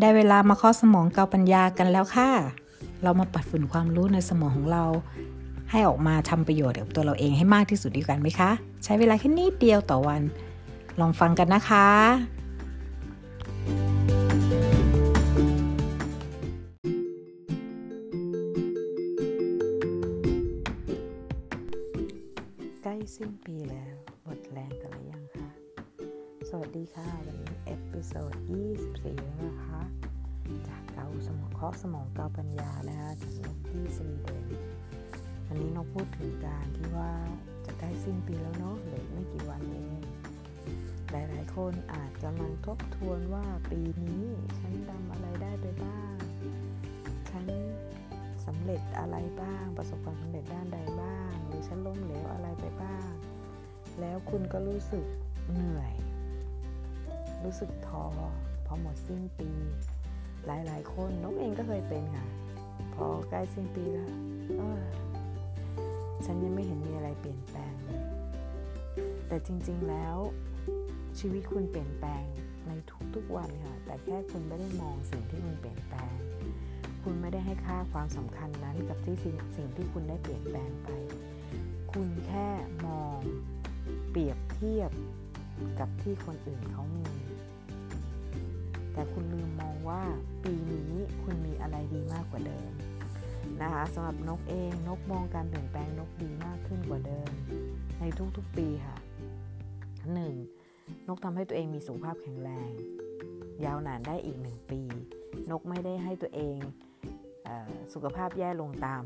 ได้เวลามาข้อสมองเกาปัญญากันแล้วค่ะ เรามาปัดฝุ่นความรู้ในสมองของเรา ให้ออกมาทำประโยชน์กับตัวเราเองให้มากที่สุดดีกันไหมคะ ใช้เวลาแค่นิดเดียวต่อวัน ลองฟังกันนะคะ ค่ะวันนี้ episode 24นะคะจากเกาสมองเคาะสมองเกาปัญญานะคะจากนกที่สวีเดนวันนี้นกพูดถึงการที่ว่าจะใกล้สิ้นปีแล้วเนาะเหลือไม่กี่วันเองหลายๆ คนอาจกำลังทบทวนว่าปีนี้ฉันทำอะไรได้ไปบ้าง ฉันสำเร็จอะไรบ้าง ประสบความสำเร็จด้านใดบ้าง หรือฉันล้มเหลวอะไรไปบ้าง แล้วคุณก็รู้สึกเหนื่อย รู้สึกท้อพอหมดสิ้นปี หลายๆ คนนกเองก็เคยเป็นค่ะ พอใกล้สิ้นปีแล้วฉันยังไม่เห็นมีอะไรเปลี่ยนแปลงเลยแต่จริงๆแล้ว ชีวิตคุณเปลี่ยนแปลงในทุกๆวันค่ะ แต่แค่คุณไม่ได้มองสิ่งที่มันเปลี่ยนแปลง คุณไม่ได้ให้ค่าความสำคัญนั้นกับที่สิ่งสิ่งที่คุณได้เปลี่ยนแปลงไป คุณแค่มองเปรียบเทียบกับที่คนอื่นเขามี แต่คุณลืมมองว่าปีนี้คุณมีอะไรดีมากกว่าเดิมนะคะสำหรับนกเองนกมองการเปลี่ยนแปลงนกดีมากขึ้นกว่าเดิม ในทุกๆปีค่ะ 1. นกทำให้ตัวเองมีสุขภาพแข็งแรง ยาวนานได้อีกหนึ่งปี นกไม่ได้ให้ตัวเองสุขภาพแย่ลงตาม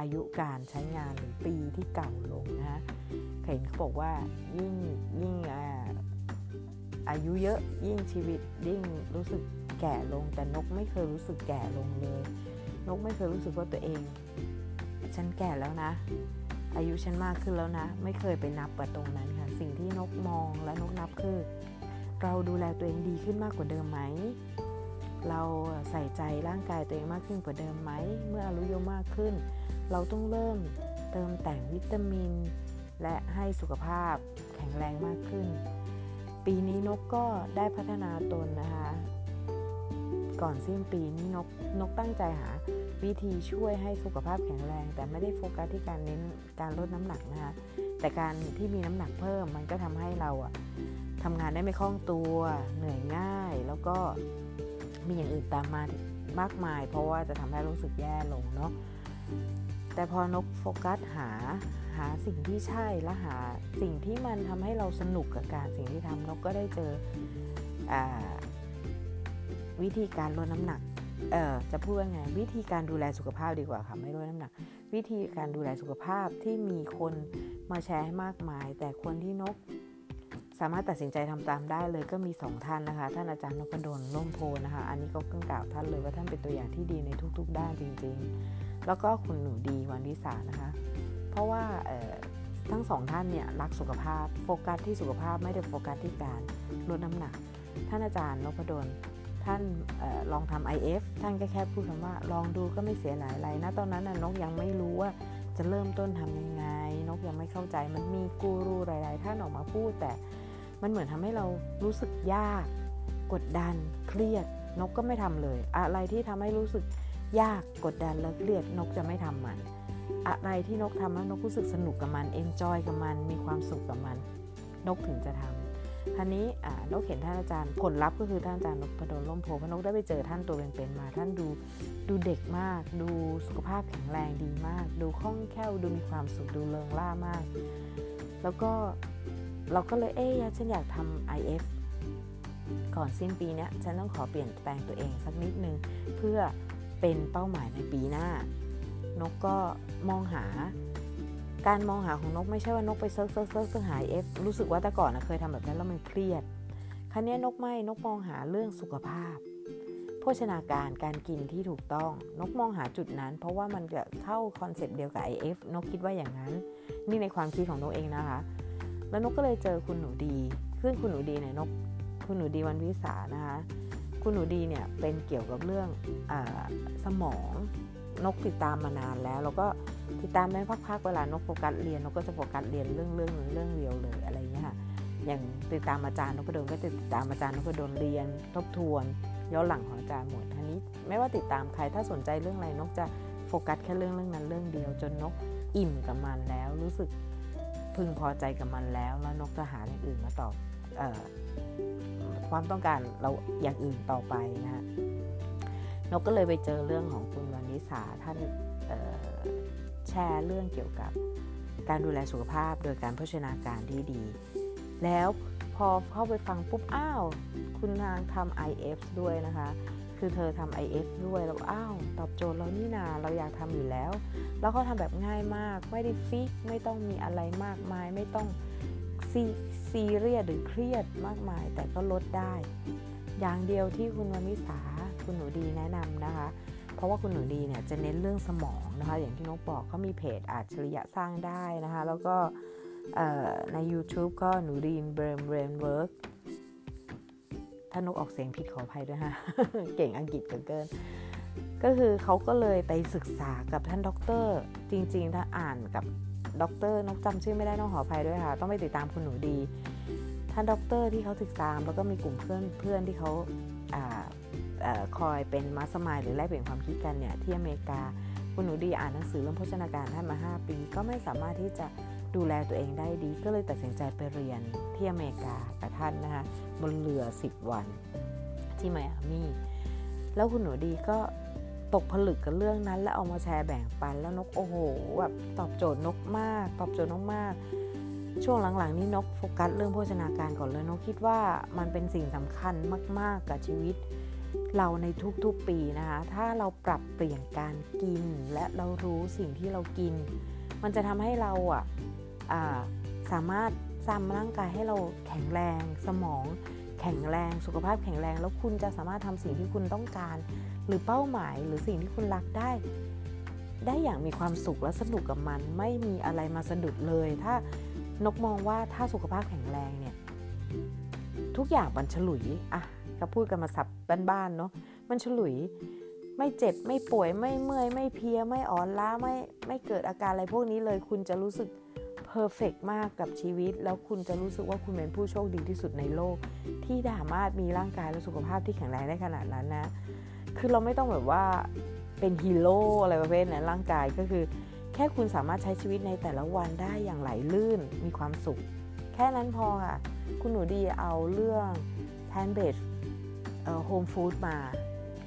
อายุการใช้งานหรือปีที่เก่าลงนะเห็นเขาบอกว่ายิ่งยิ่ง อายุเยอะยิ่งชีวิตยิ่งรู้สึกแก่ลง แต่นกไม่เคยรู้สึกแก่ลงเลย นกไม่เคยรู้สึกว่าตัวเอง ฉันแก่แล้วนะ อายุฉันมากขึ้นแล้วนะ ไม่เคยไปนับกับตรงนั้นค่ะ สิ่งที่นกมองและนกนับคือ เราดูแลตัวเองดีขึ้นมากกว่าเดิมไหมเราใส่ใจร่างกายตัวเองมากขึ้นกว่าเดิมไหม เมื่ออายุเยอะมากขึ้น เราต้องเริ่มเติมแต่งวิตามิน และให้สุขภาพแข็งแรงมากขึ้น ปีนี้นกก็ได้พัฒนาตนนะคะ ก่อนสิ้นปีนี้นกนกตั้งใจหา วิธีช่วยให้สุขภาพแข็งแรง แต่ไม่ได้โฟกัสที่การเน้นการลดน้ำหนักนะคะแต่การที่มีน้ำหนักเพิ่มมันก็ทำให้เราอะทำงานได้ไม่คล่องตัวเหนื่อยง่าย แล้วก็มีอย่างอื่นตามมามากมาย เพราะว่าจะทำให้รู้สึกแย่ลงเนาะ แต่พอนกโฟกัสหาหาสิ่งที่ใช่และหาสิ่งที่มันทำให้เราสนุกกับการสิ่งที่ทำนกก็ได้เจออวิธีการลดน้ำหนักเออจะพูดว่าไงวิธีการดูแลสุขภาพดีกว่าค่ะไม่ลดน้ำหนัก วิธีการดูแลสุขภาพที่มีคนมาแชร์ให้มากมาย แต่คนที่นกสามารถตัดสินใจทำตามได้เลยก็มี 2 ท่านนะคะ ท่านอาจารย์นพดลล่มโพนะคะ อันนี้ก็เพิ่งกล่าวท่านเลยว่าท่านเป็นตัวอย่างที่ดีในทุก ๆ ด้านจริง ๆ แล้วก็คุณหนูดีวันวิสานะคะ เพราะว่าทั้งสองท่านเนี่ยรักสุขภาพโฟกัสที่สุขภาพไม่ได้โฟกัสที่การลดน้ำหนัก ท่านอาจารย์นพดลท่านออลองทำ IF ท่านก็แค่พูดคำว่า ลองดูก็ไม่เสียหายอะไรนะตอนนั้นนกยังไม่รู้ว่าจะเริ่มต้นทำยังไง นกยังไม่เข้าใจมันมีกูรูหลาย ๆ ท่านออกมาพูดแต่มันเหมือนทำให้เรารู้สึกยาก กดดันเครียดนกก็ไม่ทำเลย อะไรที่ทำให้รู้สึก ยากกดดันและเครียดนกจะไม่ทำมัน อะไรที่นกทำแล้วนกรู้สึกสนุกกับมันเอนจอยกับมันมีความสุขกับมัน นกถึงจะทำท่านนี้นกเห็นท่านอาจารย์ผลลัพธ์ก็คือท่านอาจารย์นกพดลล่มโพพนกได้ไปเจอท่านตัวเป็นๆมา ท่านดูดูเด็กมาก ดูสุขภาพแข็งแรงดีมาก ดูคล่องแคล่วดูมีความสุขดูเริงร่ามาก แล้วก็เราก็เลยเอ๊ะฉันอยากทำ IF ก่อนสิ้นปีนี้ฉันต้องขอเปลี่ยนแปลงตัวเองสักนิดนึงเพื่อ เป็นเป้าหมายในปีหน้า นกก็มองหา การมองหาของนกไม่ใช่ว่านกไป search search search หา IF รู้สึกว่าแต่ก่อนนะเคยทำแบบนั้นแล้วมันเครียด ครั้นี้นกไม่นกมองหาเรื่องสุขภาพ โภชนาการการกินที่ถูกต้อง นกมองหาจุดนั้น เพราะว่ามันจะเข้าคอนเซปต์เดียวกับ IF นกคิดว่าอย่างนั้น นี่ในความคิดของนกเองนะคะ แล้วนกก็เลยเจอคุณหนูดีซึ่งคุณหนูดีเนี่ยนก คุณหนูดีวันวิสานะคะ คุณหนูดีเนี่ยเป็นเกี่ยวกับเรื่องอสมองนกติดตามมานานแล้ว แล้วก็ติดตามแม้พักๆเวลานกโฟกัสเรียนนกก็จะโฟกัสเรียนเรื่องเรื่องเรื่องเรียวเลยอะไรเงี้ยค่ะอย่างติดตามอาจารย์นพดลก็ติดตามอาจารย์นพดลเรียน ทบทวนย้อนหลังของอาจารย์หมดทีนี้ ไม่ว่าติดตามใครถ้าสนใจเรื่องอะไรนกจะโฟกัสแค่เรื่องเรื่องนั้นเรื่องเดียว จนนกอิ่มกับมันแล้ว รู้สึกพึงพอใจกับมันแล้ว แล้วนกจะหาอย่างอื่นมาตอบ ความต้องการเราอย่างอื่นต่อไปนะนกก็เลยไปเจอเรื่องของคุณวานิสาท่านแชร์เรื่องเกี่ยวกับการดูแลสุขภาพโดยการโภชนาการที่ดี แล้วพอเข้าไปฟังปุ๊บอ้าว คุณนางทำ IF ด้วยนะคะ คือเธอทำ IF ด้วยแล้วอ้าวตอบโจทย์เรานี่นาเราอยากทำอยู่แล้ว แล้วเขาทำแบบง่ายมาก ไม่ได้ฟิกไม่ต้องมีอะไรมากมาย ไม่ต้อง ซีซีเรียสหรือเครียดมากมาย แต่ก็ลดได้ อย่างเดียวที่คุณวามิสาคุณหนูดีแนะนำนะคะ เพราะว่าคุณหนูดีเนี่ยจะเน้นเรื่องสมองนะคะ อย่างที่นกบอกเขามีเพจอาจฉริยะสร้างได้นะคะ แล้วก็ใน YouTube ก็หนูดี brain brain work ถ้านกออกเสียงผิดขออภัยด้วยฮะเก่งอังกฤษเกินก็คือเขาก็เลยไปศึกษากับท่านด็อกเตอร์ จริงๆ ถ้าอ่านกับ ด็อกเตอร์นกจำชื่อไม่ได้ต้องขออภัยด้วยค่ะ ต้องไปติดตามคุณหนูดี ท่านด็อกเตอร์ที่เขาศึกษาม แล้วก็มีกลุ่มเพื่อนเพื่อนที่เขาคอยเป็นมาสมายหรือแลกเปลี่ยนความคิดกันเนี่ยที่อเมริกาคุณหนูดีอ่านหนังสือเรื่องโภชนาการท่านมา 5 ปี ก็ไม่สามารถที่จะดูแลตัวเองได้ดี ก็เลยตัดสินใจไปเรียนที่อเมริกากับท่านนะคะบนเรือ 10 วันที่ไมอามี่แล้วคุณหนูดีก็ ตกผลึกกับเรื่องนั้นแล้วเอามาแชร์แบ่งปัน แล้วนกโอ้โหแบบตอบโจทย์นกมาก ตอบโจทย์นกมาก ช่วงหลังๆ นี้นกโฟกัสเรื่องโภชนาการก่อนเลยนกคิดว่ามันเป็นสิ่งสำคัญมาก ๆ กับชีวิต เราในทุกๆปีนะคะ ถ้าเราปรับเปลี่ยนการกิน และเรารู้สิ่งที่เรากิน มันจะทำให้เราอะสามารถซ้ำร่างกายให้เราแข็งแรงสมองแข็งแรงสุขภาพแข็งแรง แล้วคุณจะสามารถทำสิ่งที่คุณต้องการ หรือเป้าหมายหรือสิ่งที่คุณรักได้ ได้อย่างมีความสุขและสนุกกับมัน ไม่มีอะไรมาสะดุดเลย ถ้านกมองว่าถ้าสุขภาพแข็งแรงเนี่ย ทุกอย่างมันฉลุยอะก็พูดกันมาสับบ้านๆเนาะมันฉลุยไม่เจ็บไม่ป่วยไม่เมื่อยไม่เพียไม่อ่อนล้าไม่ไม่เกิดอาการอะไรพวกนี้เลย คุณจะรู้สึกเพอร์เฟกมากกับชีวิต แล้วคุณจะรู้สึกว่าคุณเป็นผู้โชคดีที่สุดในโลก ที่สามารถมีร่างกายและสุขภาพที่แข็งแรงได้ขนาดนั้นนะ คือเราไม่ต้องแบบว่าเป็นฮีโร่อะไรประเภทนั้นร่างกายก็คือ แค่คุณสามารถใช้ชีวิตในแต่ละวันได้อย่างไหลลื่นมีความสุข แค่นั้นพอค่ะ คุณหนูดีเอาเรื่องแพนเบสโฮมฟู้ดมา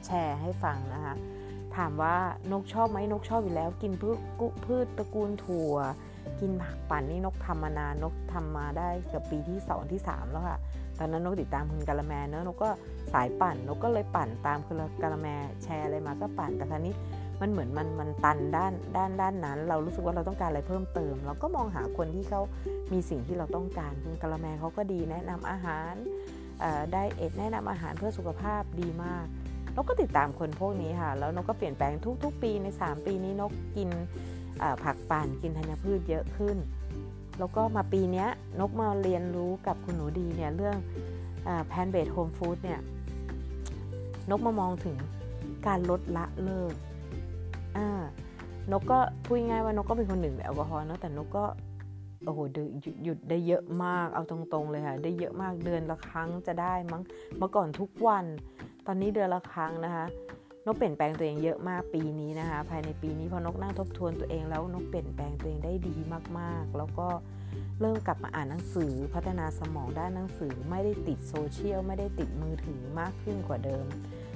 แชร์ให้ฟังนะคะ ถามว่านกชอบไหมนกชอบอยู่แล้ว กินพืชพืชตระกูลถั่ว กินผักปั่นนี่นกทำมานานนกทำมาได้เกือบปีที่2ที่3แล้วค่ะ ตอนนั้นนกติดตามคุณกาละแมเนอะนกก็สายปั่นนกก็เลยปั่นตามคุณกาละแมแชร์อะไรมาก็ปั่นแต่ครั้นี้มันเหมือนมันมันตันด้านด้านด้านนั้น เรารู้สึกว่าเราต้องการอะไรเพิ่มเติม เราก็มองหาคนที่เขามีสิ่งที่เราต้องการคุณกาละแมเขาก็ดีแนะนำอาหารได้เอ็ดแนะนำอาหารเพื่อสุขภาพดีมากนกก็ติดตามคนพวกนี้ค่ะ แล้วนกก็เปลี่ยนแปลงทุก ๆ ปีใน 3 ปีนี้นกกินผักป่านกินธัญพืชเยอะขึ้น แล้วก็มาปีนี้นกมาเรียนรู้กับคุณหนูดีเนี่ยเรื่องแพนเบดโฮมฟู้ดเนี่ยนกมามองถึงการลดละเลิกนกก็พูดง่ายว่านกก็เป็นคนหนึ่งแอลกอฮอล์เนาะแต่นกก็โอ้โหหยุดได้เยอะมากเอาตรงๆเลยค่ะได้เยอะมากเดือนละครั้งจะได้มั้งเมื่อก่อนทุกวัน ตอนนี้เดือนละครั้งนะคะนกเปลี่ยนแปลงตัวเองเยอะมากปีนี้นะคะภายในปีนี้พอนกนั่งทบทวนตัวเองแล้วนกเปลี่ยนแปลงตัวเองได้ดีมากๆ แล้วก็ เริ่มกลับมาอ่านหนังสือ พัฒนาสมองด้านหนังสือ ไม่ได้ติดโซเชียล ไม่ได้ติดมือถือมากขึ้นกว่าเดิม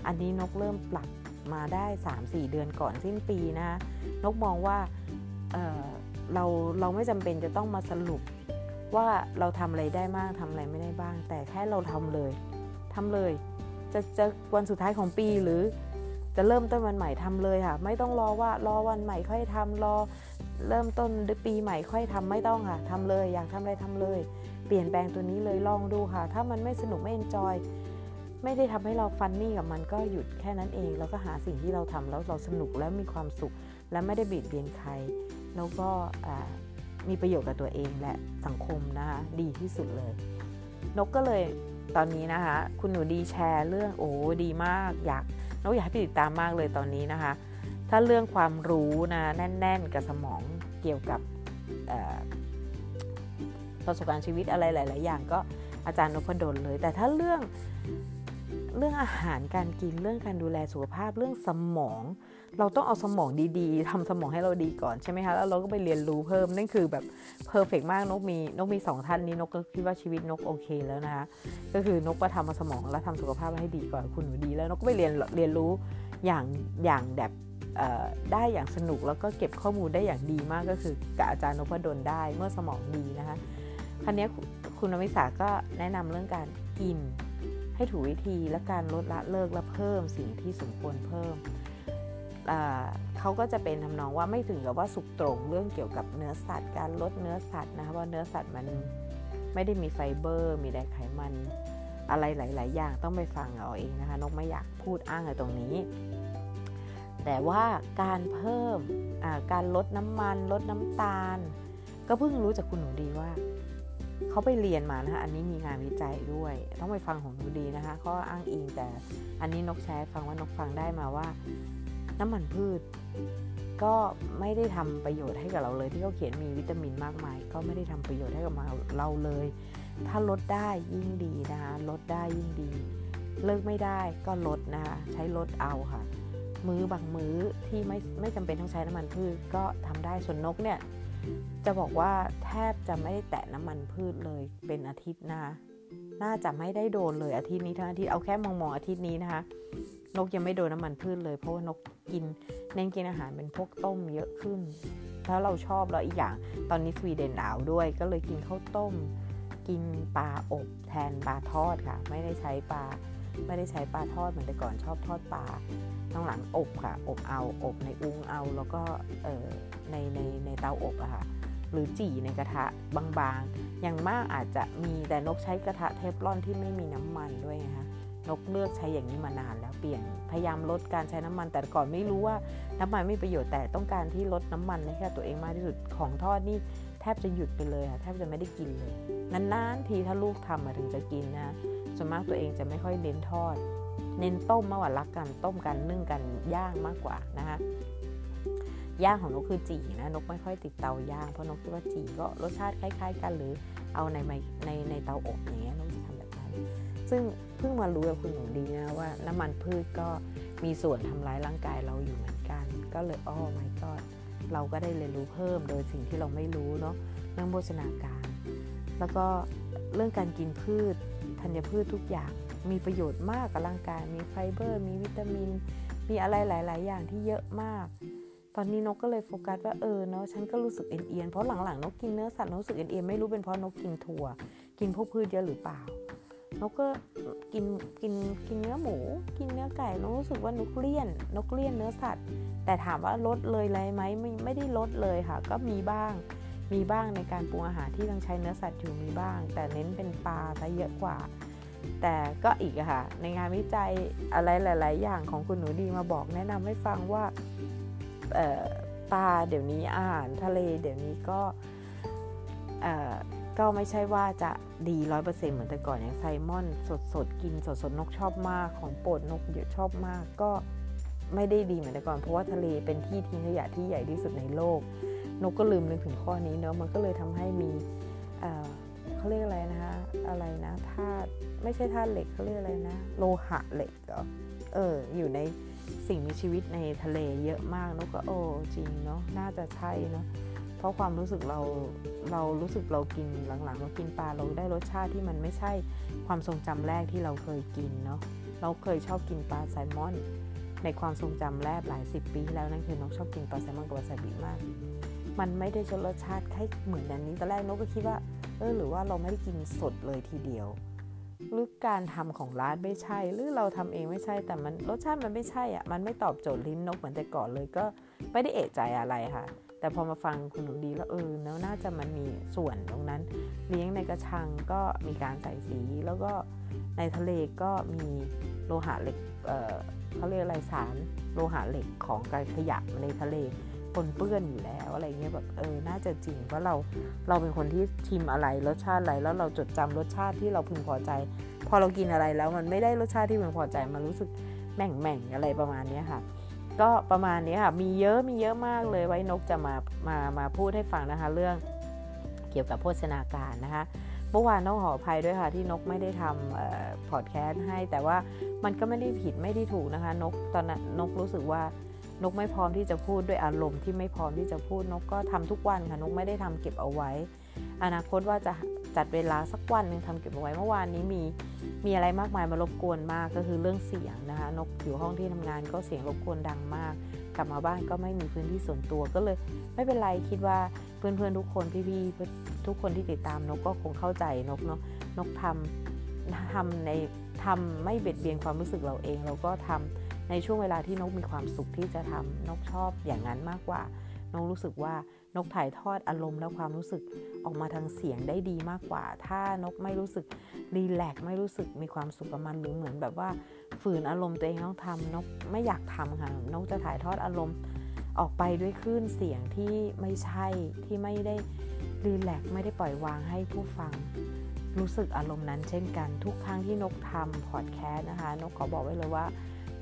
อันนี้นกเริ่มปรับมาได้ 3-4 เดือนก่อนสิ้นปีนะนกมองว่าเเราเราไม่จำเป็นจะต้องมาสรุปว่าเราทำอะไรได้มากทำอะไรไม่ได้บ้าง แต่แค่เราทำเลยทำเลย จะจะวันสุดท้ายของปีหรือจะเริ่มต้นวันใหม่ทำเลยค่ะ ไม่ต้องรอว่ารอวันใหม่ค่อยทำรอ เริ่มต้นปีใหม่ค่อยทำไม่ต้องค่ะทำเลยอยากทำอะไรทำเลย เปลี่ยนแปลงตัวนี้เลยลองดูค่ะ ถ้ามันไม่สนุกไม่เอนจอยไม่ได้ทำให้เราฟันนี่กับมันก็หยุดแค่นั้นเอง แล้วก็หาสิ่งที่เราทำแล้วเราสนุกแล้วมีความสุข และไม่ได้บีดเบียนใคร แล้วก็มีประโยชน์กับตัวเองและสังคมนะคะดีที่สุดเลย นกก็เลยตอนนี้นะคะ คุณหนูดีแชร์เรื่องโอ้ดีมากอยากนกอยากให้ไปติดตามมากเลยตอนนี้นะคะ ถ้าเรื่องความรู้นะแน่น ๆ กับสมองเกี่ยวกับประสบการณ์ชีวิตอะไรหลาย ๆ อย่างก็อาจารย์นพดลเลย แต่ถ้าเรื่องเรื่องอาหารการกินเรื่องการดูแลสุขภาพเรื่องสมอง เราต้องเอาสมองดีๆทำสมองให้เราดีก่อนใช่ไหมคะแล้วเราก็ไปเรียนรู้เพิ่มนั่นคือแบบ perfect มากนกมีนกมีสองท่านนี้นกก็คิดว่าชีวิตนกโอเคแล้วนะคะก็คือนกก็ทำมาสมองแล้วทำสุขภาพให้ดีก่อนคุณหนูดี แล้วนกก็ไปเรียนเรียนรู้อย่างอย่างแบบ ได้อย่างสนุกแล้วก็เก็บข้อมูลได้อย่างดีมากก็คือกับอาจารย์นพดลได้เมื่อสมองดีนะคะคราวนี้คุณวนิษาก็แนะนำเรื่องการกิน ให้ถูกวิธีและการลดละเลิกและเพิ่มสิ่งที่สมควรเพิ่มเขาก็จะเป็นทำนองว่าไม่ถึงกับว่าสุดโต่งเรื่องเกี่ยวกับเนื้อสัตว์ การลดเนื้อสัตว์นะคะว่าเนื้อสัตว์มันไม่ได้มีไฟเบอร์ มีแต่ไขมันอะไรหลาย ๆ อย่างต้องไปฟังเอาเองนะคะนกไม่อยากพูดอ้างอะไรตรงนี้ แต่ว่าการเพิ่มการลดน้ำมันลดน้ำตาล ก็เพิ่งรู้จากคุณหนูดีว่าเขาไปเรียนมานะคะอันนี้มีงานวิจัยด้วย ต้องไปฟังของหนูดีนะคะเขาอ้างอิงแต่อันนี้นกแชร์ฟังว่านกฟังได้มาว่า น้ำมันพืช ก็ไม่ได้ทำประโยชน์ให้กับเราเลย ที่เขาเขียนมีวิตามินมากมาย ก็ไม่ได้ทำประโยชน์ให้กับเราเลย ถ้าลดได้ยิ่งดีนะคะลดได้ยิ่งดี เลิกไม่ได้ก็ลดนะคะใช้ลดเอาค่ะ มื้อบางมื้อที่ไม่ไม่จำเป็นต้องใช้น้ำมันพืชก็ทำได้ส่วนนกเนี่ยจะบอกว่าแทบจะไม่ได้แตะน้ำมันพืชเลยเป็นอาทิตย์นะน่าจะไม่ได้โดนเลยอาทิตย์นี้ทั้งอาทิตย์เอาแค่มองๆอาทิตย์นี้นะคะ นกยังไม่โดนน้ามันพืชเลย เพราะว่านกกินเน้นกินอาหารเป็นพวกต้มเยอะขึ้นถ้าเราชอบแล้วอีกอย่างตอนนี้สวีเดนหนาวด้วย ก็เลยกินข้าวต้ม กินปลาอบแทนปลาทอดค่ะ ไม่ได้ใช้ปลาไม่ได้ใช้ปลาทอดเหมือนแต่ก่อนชอบทอดปลา ต้องหลังอบค่ะอบเอาอบในอุ้งเอาแล้วก็ในในในเตาอบอะค่ะหรือจี่ในกระทะบางๆ อย่างมากอาจจะมีแต่นกใช้กระทะเทฟลอนที่ไม่มีน้ำมันด้วยนะคะนกเลือกใช้อย่างนี้มานานแล้วเปลี่ยนพยายามลดการใช้น้ำมัน แต่ก่อนไม่รู้ว่าน้ำมันไม่ประโยชน์แต่ต้องการที่ลดน้ำมันให้กับตัวเองมากที่สุดของทอดนี่แทบจะหยุดไปเลยค่ะแทบจะไม่ได้กินเลยนานๆทีถ้าลูกทำมาถึงจะกินนะส่วนมากตัวเองจะไม่ค่อยเน้นทอด เน้นต้มมากกว่ารักกันต้มกันนึ่งกันย่างมากกว่านะคะย่างของนกคือจีนะนกไม่ค่อยติดเตาย่างเพราะนกคิดว่าจีก็รสชาติคล้าย ๆ กัน หรือเอาในในในเตาอบอย่างเงี้ยนกจะทำแบบนั้นซึ่งเพิ่งมารู้กับคุณหนูดีนะว่าน้ำมันพืชก็มีส่วนทำร้ายร่างกายเราอยู่เหมือนกัน ก็เลยอ้อไม่ก็เราก็ได้เรียนรู้เพิ่มโดยสิ่งที่เราไม่รู้เนาะเรื่องโภชนาการ แล้วก็เรื่องการกินพืชธัญพืชทุกอย่าง มีประโยชน์มากกับร่างกาย มีไฟเบอร์ มีวิตามิน มีอะไรหลาย ๆ อย่างที่เยอะมาก ตอนนี้นกก็เลยโฟกัสว่าเออเนาะฉันก็รู้สึกเอียนเพราะหลังๆนกกินเนื้อสัตว์นกรู้สึกเอียนไม่รู้เป็นเพราะนกกินถั่ว กินพวกพืชเยอะหรือเปล่านกก็กินกินกินเนื้อหมู กินเนื้อไก่นกรู้สึกว่านกเลี่ยน นกเลี่ยนเนื้อสัตว์ แต่ถามว่าลดเลยไรไหมไม่ไม่ได้ลดเลยค่ะ ก็มีบ้าง มีบ้างในการปรุงอาหารที่ต้องใช้เนื้อสัตว์อยู่มีบ้าง แต่เน้นเป็นปลาซะเยอะกว่า แต่ก็อีกอะค่ะ ในงานวิจัยอะไรหลาย ๆ อย่างของคุณหนูดีมาบอกแนะนำให้ฟังว่าปลาเดี๋ยวนี้อาหารทะเลเดี๋ยวนี้ก็ก็ไม่ใช่ว่าจะดีร้อยเปอร์เซ็นต์เหมือนแต่ก่อนอย่างไซมอนสดสดกินสดสดนกชอบมากของโปรดนกเยอะชอบมากก็ไม่ได้ดีเหมือนแต่ก่อน เพราะว่าทะเลเป็นที่ทิ้งขยะที่ใหญ่ที่สุดในโลก นกก็ลืมนึกถึงข้อนี้เนาะมันก็เลยทำให้มี เขาเรียกอะไรนะคะอะไรนะธาตุไม่ใช่ธาตุเหล็กเขาเรียกอะไรนะ โลหะเหล็กเหรอเอออยู่ในสิ่งมีชีวิตในทะเลเยอะมากนกก็โอ้จริงเนาะน่าจะใช่เนาะเพราะความรู้สึกเราเรารู้สึกเรากินหลังๆเรากินปลาเราได้รสชาติที่มันไม่ใช่ความทรงจำแรกที่เราเคยกินเนาะเราเคยชอบกินปลาไซลมอน ในความทรงจำแรกหลายสิบปีแล้วนั่นคือนกชอบกินปลาไซลมอนกับวาซาบิมาก มันไม่ได้รสชาติคล้ายเหมือนอันนี้ตอนแรกนกก็คิดว่า เออหรือว่าเราไม่ได้กินสดเลยทีเดียว หรือการทำของร้านไม่ใช่ หรือเราทำเองไม่ใช่แต่มันรสชาติมันไม่ใช่อะมันไม่ตอบโจทย์ลิ้นนกเหมือนแต่ก่อนเลยก็ไม่ได้เอะใจอะไรค่ะ แต่พอมาฟังคุณหนูดีแล้วเออแล้วน่าจะมันมีส่วนตรงนั้น เลี้ยงในกระชังก็มีการใส่สีแล้วก็ในทะเลก็มีโลหะเหล็กเเขาเรียกอะไรสารโลหะเหล็กของการขยะในทะเล ปนเปื้อนอยู่แล้วอะไรเงี้ยแบบเออน่าจะจริงเพราะเราเราเป็นคนที่ชิมอะไรรสชาติอะไรแล้วเราจดจำรสชาติที่เราพึงพอใจ พอเรากินอะไรแล้วมันไม่ได้รสชาติที่พึงพอใจมันรู้สึกแม่งแม่งอะไรประมาณนี้ค่ะ ก็ประมาณนี้ค่ะมีเยอะมีเยอะมากเลยไว้นกจะมามามาพูดให้ฟังนะคะ เรื่องเกี่ยวกับโภชนาการนะคะเมื่อวานต้องขออภัยด้วยค่ะ ที่นกไม่ได้ทำพอดแคสต์ให้ แต่ว่ามันก็ไม่ได้ผิดไม่ได้ถูกนะคะ นกตอนนั้นนกรู้สึกว่า นกไม่พร้อมที่จะพูดด้วยอารมณ์ที่ไม่พร้อมที่จะพูดนกก็ทำทุกวันค่ะนกไม่ได้ทำเก็บเอาไว้ อนาคตว่าจะจัดเวลาสักวันหนึ่งทำเก็บเอาไว้เมื่อวานนี้มีมีอะไรมากมายมารบกวนมากก็คือเรื่องเสียงนะคะ นกอยู่ห้องที่ทำงานก็เสียงรบกวนดังมาก กลับมาบ้านก็ไม่มีพื้นที่ส่วนตัวก็เลย ไม่เป็นไรคิดว่าเพื่อนๆทุกคนพี่ๆทุกคนที่ติดตามนกก็คงเข้าใจนกเนาะนกทำทำในทำไม่เบียดเบียนความรู้สึกเราเองเราก็ทำ ในช่วงเวลาที่นกมีความสุขที่จะทำนกชอบอย่างนั้นมากกว่า นกรู้สึกว่านกถ่ายทอดอารมณ์และความรู้สึกออกมาทางเสียงได้ดีมากกว่า ถ้านกไม่รู้สึกรีแลกไม่รู้สึกมีความสุขกับมันหรือเหมือนแบบว่า ฝืนอารมณ์ตัวเองต้องทำนกไม่อยากทำค่ะนกจะถ่ายทอดอารมณ์ออกไปด้วยคลื่นเสียงที่ไม่ใช่ที่ไม่ได้รีแลกไม่ได้ปล่อยวางให้ผู้ฟัง รู้สึกอารมณ์นั้นเช่นกันทุกครั้งที่นกทำพอดแคสต์นะคะ นกขอบอกไว้เลยว่า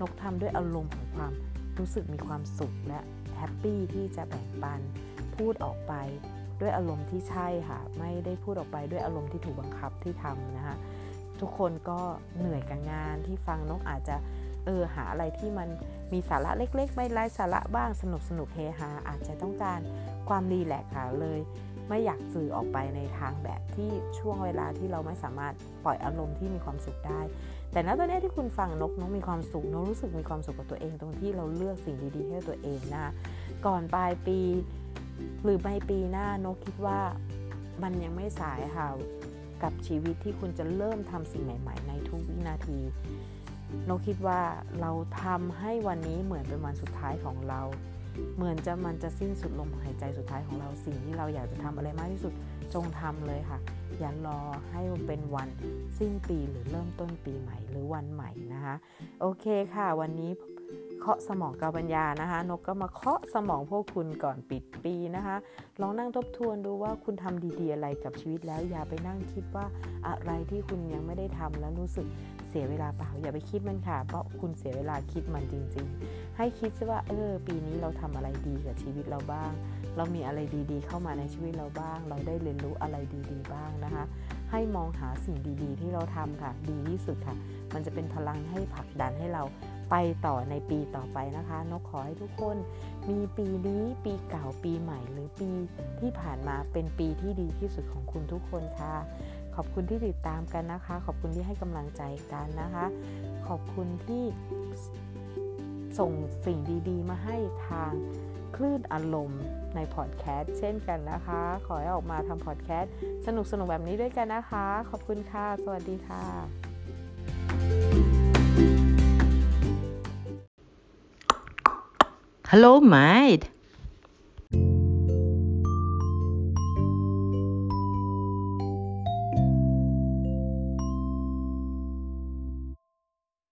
นกทำด้วยอารมณ์ของความรู้สึกมีความสุขและhappy ที่จะแบ่งปันพูดออกไปด้วยอารมณ์ที่ใช่ค่ะ ไม่ได้พูดออกไปด้วยอารมณ์ที่ถูกบังคับที่ทำนะคะทุกคนก็เหนื่อยกับงานที่ฟังนกอาจจะเออหาอะไรที่มันมีสาระเล็ก ๆ ไม่ไร้สาระบ้างสนุกสนุกเฮฮาอาจจะต้องการความ relax ค่ะเลย ไม่อยากสื่อออกไปในทางแบบที่ช่วงเวลาที่เราไม่สามารถปล่อยอารมณ์ที่มีความสุขได้ แต่ณตอนนี้ที่คุณฟังนกนกมีความสุขนกรู้สึกมีความสุขกับตัวเอง ตรงที่เราเลือกสิ่งดีๆให้ตัวเองนะก่อนปลายปี หรือไม่ปีหน้านกคิดว่ามันยังไม่สายค่ะกับชีวิตที่คุณจะเริ่มทำสิ่งใหม่ ๆ ในทุกวินาทีนกคิดว่าเราทำให้วันนี้เหมือนเป็นวันสุดท้ายของเรา เหมือนจะมันจะสิ้นสุดลมหายใจสุดท้ายของเราสิ่งที่เราอยากจะทำอะไรมากที่สุด จงทำเลยค่ะ อย่ารอให้เป็นวันสิ้นปีหรือเริ่มต้นปีใหม่หรือวันใหม่นะคะ โอเคค่ะ วันนี้ เคาะสมองกาบัญญานะคะ นกก็มาเคาะสมองพวกคุณก่อนปิดปีนะคะ ลองนั่งทบทวนดูว่าคุณทำดีๆอะไรกับชีวิตแล้ว อย่าไปนั่งคิดว่าอะไรที่คุณยังไม่ได้ทำแล้วรู้สึกเสียเวลาเปล่า อย่าไปคิดมันค่ะ เพราะคุณเสียเวลาคิดมันจริง ๆ ให้คิดซะว่าเออปีนี้เราทำอะไรดีกับชีวิตเราบ้าง เรามีอะไรดีๆ เข้ามาในชีวิตเราบ้าง เราได้เรียนรู้อะไรดีๆ บ้างนะคะให้มองหาสิ่งดีๆ ที่เราทำค่ะ ดีที่สุดค่ะ มันจะเป็นพลังให้ผลักดันให้เรา ไปต่อในปีต่อไปนะคะ นกขอให้ทุกคนมีปีนี้ปีเก่าปีใหม่หรือปีที่ผ่านมาเป็นปีที่ดีที่สุดของคุณทุกคนค่ะ ขอบคุณที่ติดตามกันนะคะ ขอบคุณที่ให้กำลังใจกันนะคะ ขอบคุณที่ส่งสิ่งดีๆ มาให้ทางคลื่นอารมณ์ในพอดแคสต์เช่นกันนะคะ ขอให้ออกมาทำพอดแคสต์สนุกๆแบบนี้ด้วยกันนะคะ ขอบคุณค่ะ สวัสดีค่ะ Hello, mate.